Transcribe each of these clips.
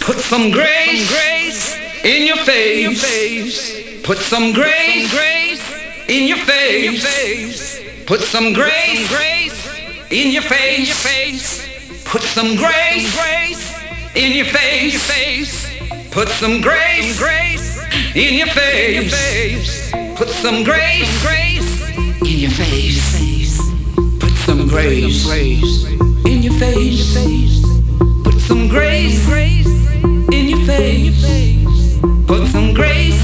Put some grace grace in your face. Put some grace grace in your face. Put some grace grace in your face. Put some grace grace in your face. Put some grace grace in your face. Put some grace grace in your face. Put some grace in your face. Put some grace, grace in your face. Put some grace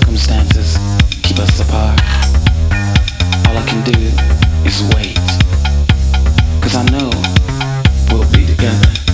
circumstances keep us apart. All I can do is wait, cause I know we'll be together.